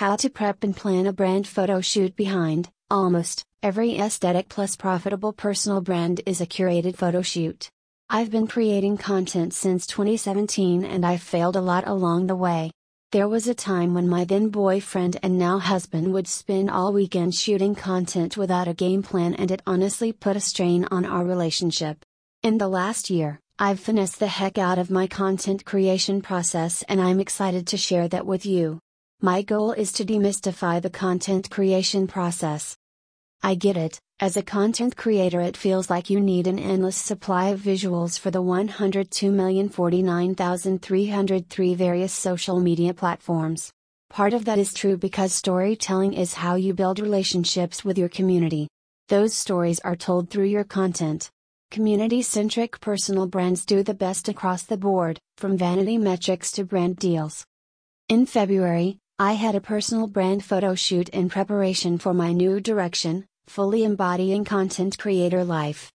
How to prep and plan a brand photo shoot behind almost every aesthetic plus profitable personal brand is a curated photo shoot. I've been creating content since 2017 and I've failed a lot along the way. There was a time when my then boyfriend and now husband would spend all weekend shooting content without a game plan and it honestly put a strain on our relationship. In the last year, I've finessed the heck out of my content creation process and I'm excited to share that with you. My goal is to demystify the content creation process. I get it, as a content creator, it feels like you need an endless supply of visuals for the 102,049,303 various social media platforms. Part of that is true because storytelling is how you build relationships with your community. Those stories are told through your content. Community centric personal brands do the best across the board, from vanity metrics to brand deals. In February, I had a personal brand photo shoot in preparation for my new direction, fully embodying content creator life.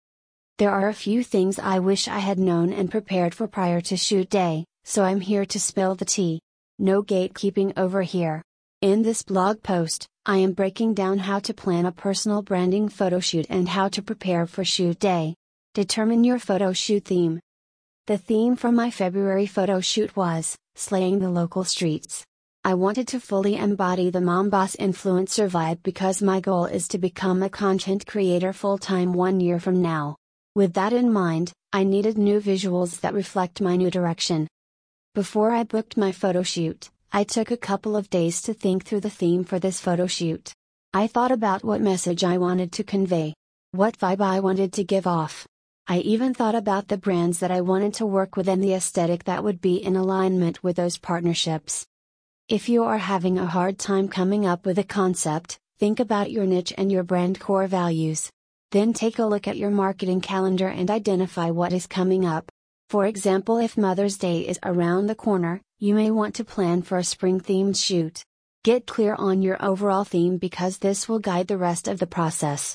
There are a few things I wish I had known and prepared for prior to shoot day, so I'm here to spill the tea. No gatekeeping over here. In this blog post, I am breaking down how to plan a personal branding photo shoot and how to prepare for shoot day. Determine your photo shoot theme. The theme for my February photo shoot was Slaying the Local Streets. I wanted to fully embody the mom boss influencer vibe because my goal is to become a content creator full time one year from now. With that in mind, I needed new visuals that reflect my new direction. Before I booked my photo shoot, I took a couple of days to think through the theme for this photo shoot. I thought about what message I wanted to convey, what vibe I wanted to give off. I even thought about the brands that I wanted to work with and the aesthetic that would be in alignment with those partnerships. If you are having a hard time coming up with a concept, think about your niche and your brand core values. Then take a look at your marketing calendar and identify what is coming up. For example, if Mother's Day is around the corner, you may want to plan for a spring themed shoot. Get clear on your overall theme because this will guide the rest of the process.